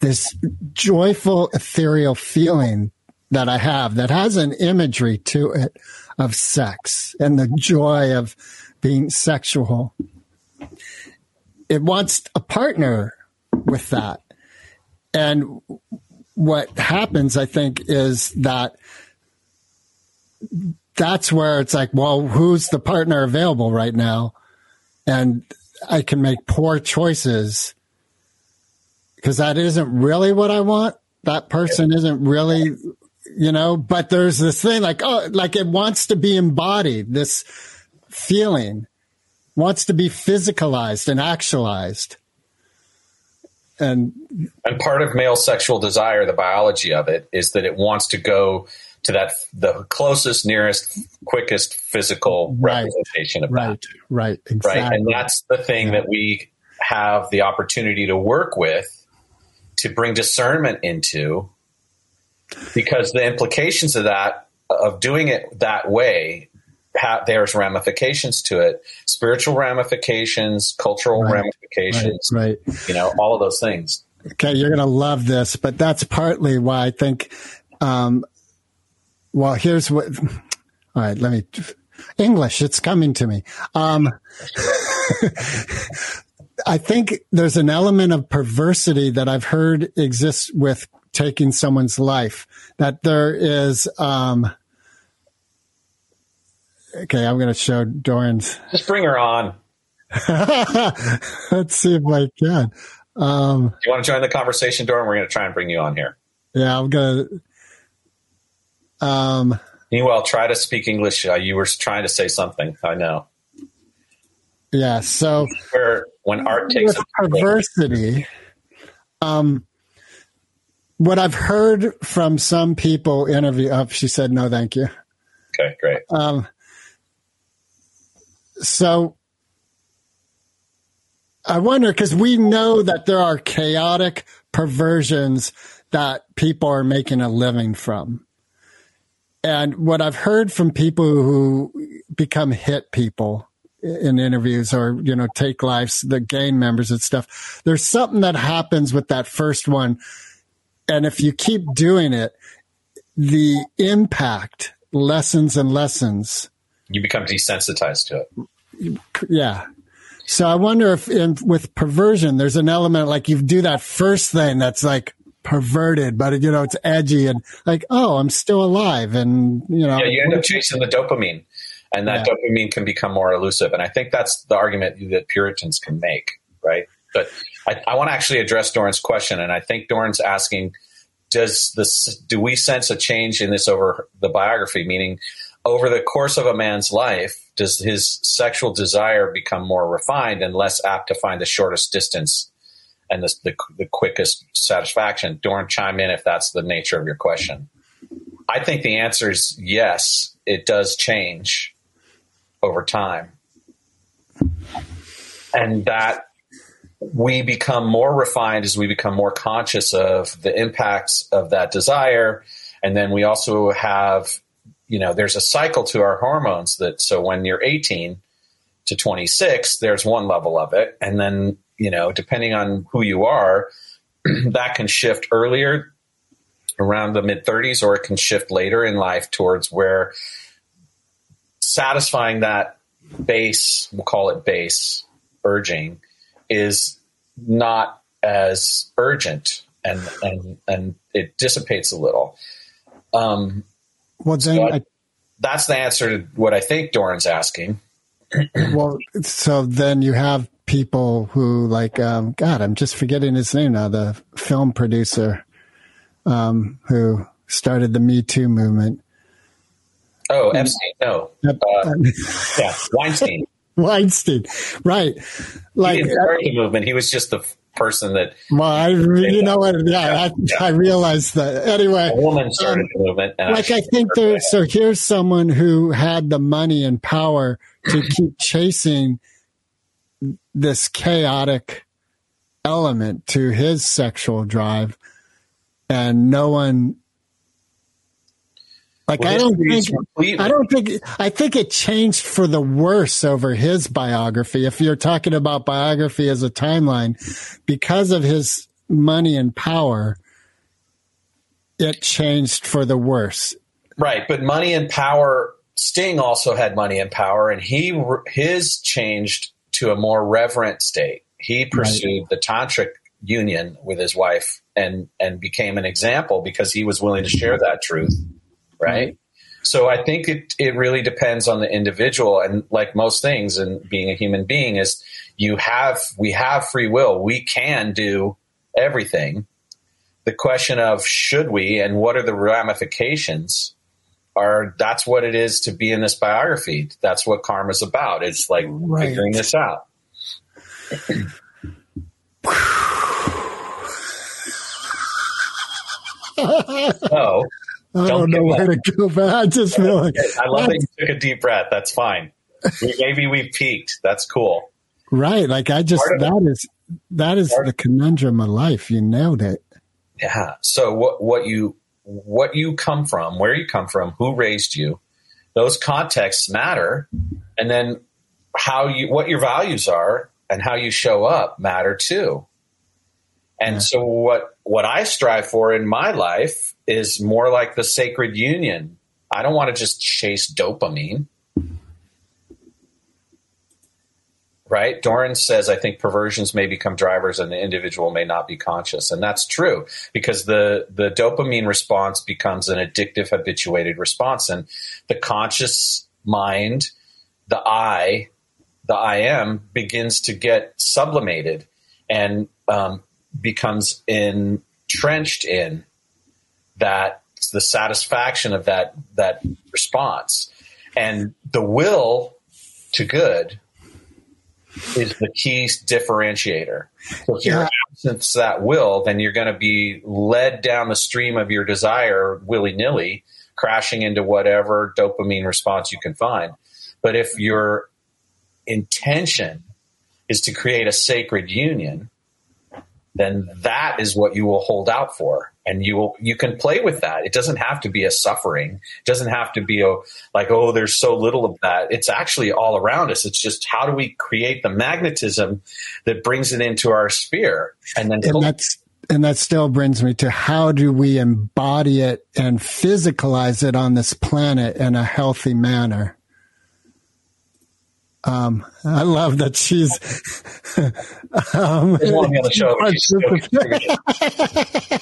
This joyful, ethereal feeling that I have that has an imagery to it of sex and the joy of being sexual. It wants a partner with that. And what happens, I think, is that that's where it's like, well, who's the partner available right now? And I can make poor choices because that isn't really what I want. That person isn't really you know, but there's this thing like, oh, like it wants to be embodied, this feeling wants to be physicalized and actualized. And And part of male sexual desire, the biology of it, is that it wants to go to that the closest, nearest, quickest physical Right. representation of right, that. right, Right. And that's the thing that we have the opportunity to work with to bring discernment into because the implications of that of doing it that way there's ramifications to it spiritual ramifications cultural Right. ramifications right. you know all of those things Okay, you're going to love this, but that's partly why I think. Um, well, here's what. All right, let me. English, it's coming to me. Um, *laughs* I think there's an element of perversity that I've heard exists with taking someone's life. That there is. Um, okay, I'm going to show Doran's. just bring her on *laughs* Let's see if I can. Um, you want to join the conversation Doran? we're going to try and bring you on here yeah, I'm going to. Um, meanwhile try to speak english. Uh, you were trying to say something. I know. Yeah, so where when art takes with perversity, um, what I've heard from some people interview, oh, she said no, thank you. okay great. Um, so I wonder because we know that there are chaotic perversions that people are making a living from. And what I've heard from people who become hit people in interviews or, you know, take lives, the gang members and stuff, there's something that happens with that first one. And if you keep doing it, the impact lessens and lessens. you become desensitized to it Yeah. So I wonder if in, with perversion, there's an element like you do that first thing that's like perverted, but you know, it's edgy and like, oh, I'm still alive. And, you know, Yeah, you end up chasing the dopamine, and that Yeah. dopamine can become more elusive. And I think that's the argument that Puritans can make, right? But I, I want to actually address Doran's question, and I think Doran's asking, does this do we sense a change in this over the biography? Meaning, over the course of a man's life, does his sexual desire become more refined and less apt to find the shortest distance and the, the, the quickest satisfaction? Doran, chime in if that's the nature of your question. I think the answer is yes, it does change over time. And that we become more refined as we become more conscious of the impacts of that desire. And then we also have, you know, there's a cycle to our hormones that so when you're 18 to 26, there's one level of it. And then, you know, depending on who you are, *clears throat* that can shift earlier around the mid 30s or it can shift later in life towards where satisfying that base we'll call it base urging is not as urgent and and and it dissipates a little. Um well, then, so I, I- that's the answer to what i think doran's asking. *clears throat* Well, so then you have people who like, um, God, I'm just forgetting his name now, the film producer, um, who started the Me Too movement. oh epstein no uh, yeah *laughs* weinstein Weinstein, right? Like, he didn't start the movement he was just the person that well, I, you know what? Yeah, I, I realized that. Anyway, a woman started the movement like I think there. So here's someone who had the money and power to keep chasing this chaotic element to his sexual drive, and no one. Like Well, I don't think complete- I don't think I think it changed for the worse over his biography. If you're talking about biography as a timeline, because of his money and power, it changed for the worse. Right, but money and power. Sting also had money and power, and he his changed to a more reverent state. He pursued the tantric union with his wife, and and became an example because he was willing to share that truth. Right. So I think it it really depends on the individual, and like most things, and being a human being is you have we have free will. We can do everything, the question of should we and what are the ramifications are that's what it is to be in this biography. That's what karma's about. It's like Right. figuring this out. so *laughs* oh, I Don't don't know where to go, but I just feel like I love that you took a deep breath. That's fine. Maybe we peaked. That's cool. right. Like I just that is that is Part- the conundrum of life. You nailed it. Yeah. So what what you what you come from, where you come from, who raised you, those contexts matter, and then how you what your values are and how you show up matter too. And so what what I strive for in my life is more like the sacred union. I don't want to just chase dopamine. Right? Doran says, I think perversions may become drivers and the individual may not be conscious. And that's true because the, the dopamine response becomes an addictive, habituated response. And the conscious mind, the I, the I am begins to get sublimated and um, becomes entrenched in that the satisfaction of that that response and the will to good is the key differentiator. So if you're absent that will then you're going to be led down the stream of your desire willy-nilly crashing into whatever dopamine response you can find. But if your intention is to create a sacred union then that is what you will hold out for. And you will you can play with that. It doesn't have to be a suffering. It doesn't have to be a like oh there's so little of that. It's actually all around us. It's just how do we create the magnetism that brings it into our sphere? And then And that's and that still brings me to how do we embody it and physicalize it on this planet in a healthy manner? Um, I love that she's. *laughs* um, show,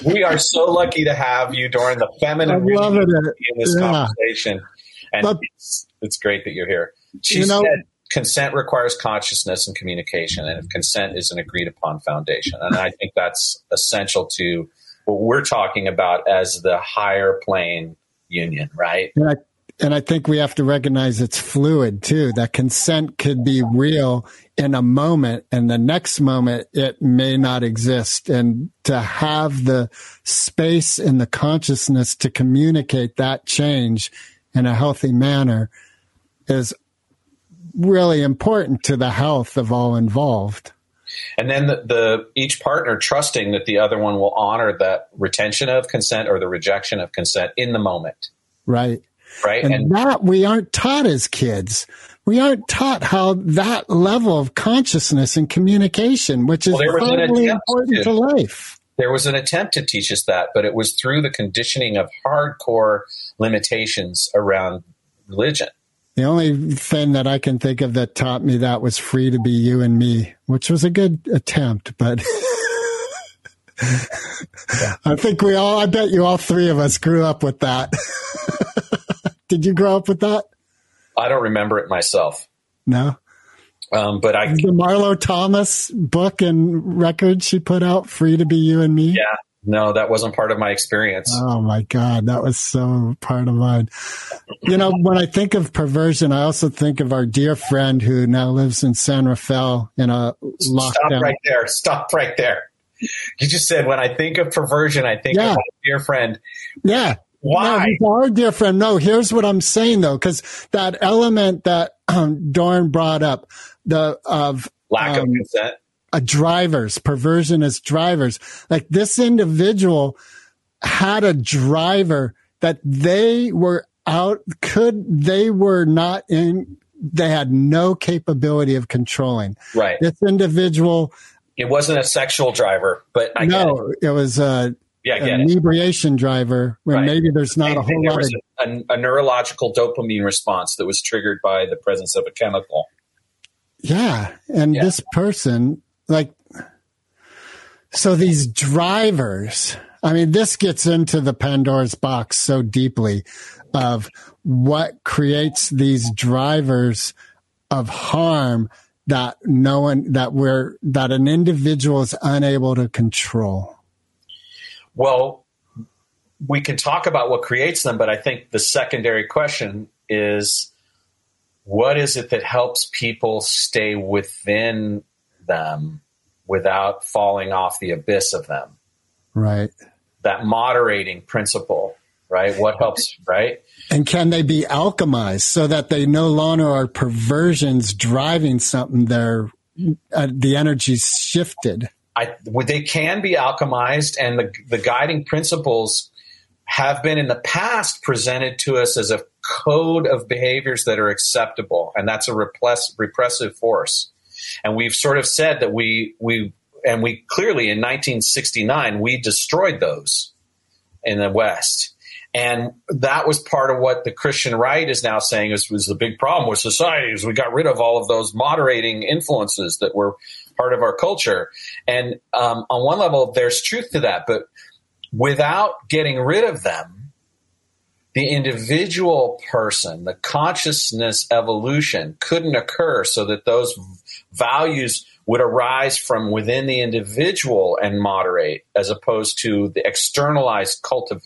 *laughs* *laughs* we are so lucky to have you during the feminine I'm loving reading it. in this Yeah. conversation, and But- it's, it's great that you're here. She You know- said consent requires consciousness and communication, and if consent is an agreed upon foundation, and I think that's essential to what we're talking about as the higher plane union, right? I, and I think we have to recognize it's fluid too. That consent could be real in a moment, and the next moment it may not exist. And to have the space and the consciousness to communicate that change in a healthy manner is really important to the health of all involved. And then the, the each partner trusting that the other one will honor that retention of consent or the rejection of consent in the moment, Right. Right? And, that we aren't taught as kids. We aren't taught how that level of consciousness and communication, which is Well, vitally important to- to life. there was an attempt to teach us that, but it was through the conditioning of hardcore limitations around religion. The only thing that I can think of that taught me that was free to be you and me, which was a good attempt, but *laughs* I think we all, I bet you all three of us grew up with that. *laughs* Did you grow up with that? I don't remember it myself, No. um, but I The Marlo Thomas book and record she put out, Free to Be You and Me. yeah no, that wasn't part of my experience. Oh my God, that was so part of mine. You know, when I think of perversion, I also think of our dear friend who now lives in San Rafael in a lockdown. Stop right there. Stop right there. You just said when I think of perversion, I think Yeah. of my dear friend. Yeah. Why? No, dear friend. No, here's what I'm saying though, because that element that um, Doran brought up, the of Lack of Um, consent. a drivers, perversion as drivers. Like this individual had a driver that they were out, could, they were not in, they had no capability of controlling. Right. This individual, It wasn't a sexual driver, but I get it. no, it was a, Yeah, an it. inebriation driver when Right. maybe there's not And- a whole lot of a, a neurological dopamine response that was triggered by the presence of a chemical. Yeah. And Yeah. this person, like, so these drivers, I mean, this gets into the Pandora's box so deeply of what creates these drivers of harm that no one, that we're, that an individual is unable to control. Well, we can talk about what creates them, but I think the secondary question is what is it that helps people stay within them without falling off the abyss of them? Right. That moderating principle, right? What helps, right? And can they be alchemized so that they no longer are perversions driving something? They're uh, the energy's shifted. I, they can be alchemized, and the, the guiding principles have been in the past presented to us as a code of behaviors that are acceptable, and that's a repress, repressive force. And we've sort of said that we we and we clearly in 1969 we destroyed those in the West. And that was part of what the Christian right is now saying is was the big problem with society is we got rid of all of those moderating influences that were part of our culture. And um, on one level, there's truth to that, but without getting rid of them, the individual person, the consciousness evolution couldn't occur so that those values would arise from within the individual and moderate as opposed to the externalized cult of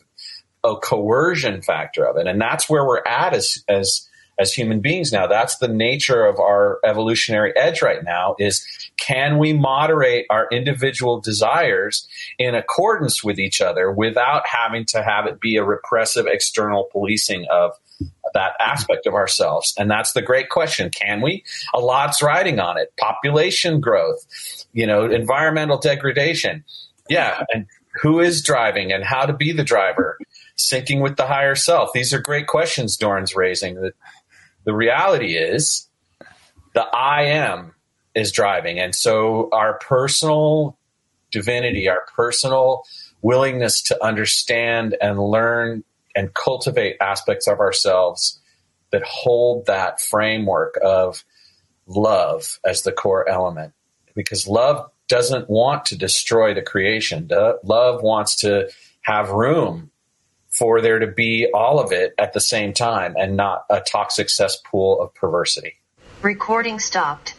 a coercion factor of it. And that's where we're at as, as, as human beings now. That's the nature of our evolutionary edge right now is can we moderate our individual desires in accordance with each other without having to have it be a repressive external policing of that aspect of ourselves? And that's the great question. Can we? A lot's riding on it. Population growth, you know, environmental degradation. Yeah. And who is driving and how to be the driver? Syncing with the higher self. These are great questions Doran's raising. The, the reality is the I am is driving. And so our personal divinity, our personal willingness to understand and learn and cultivate aspects of ourselves that hold that framework of love as the core element. Because love doesn't want to destroy the creation. Love wants to have room for there to be all of it at the same time and not a toxic cesspool of perversity. Recording stopped.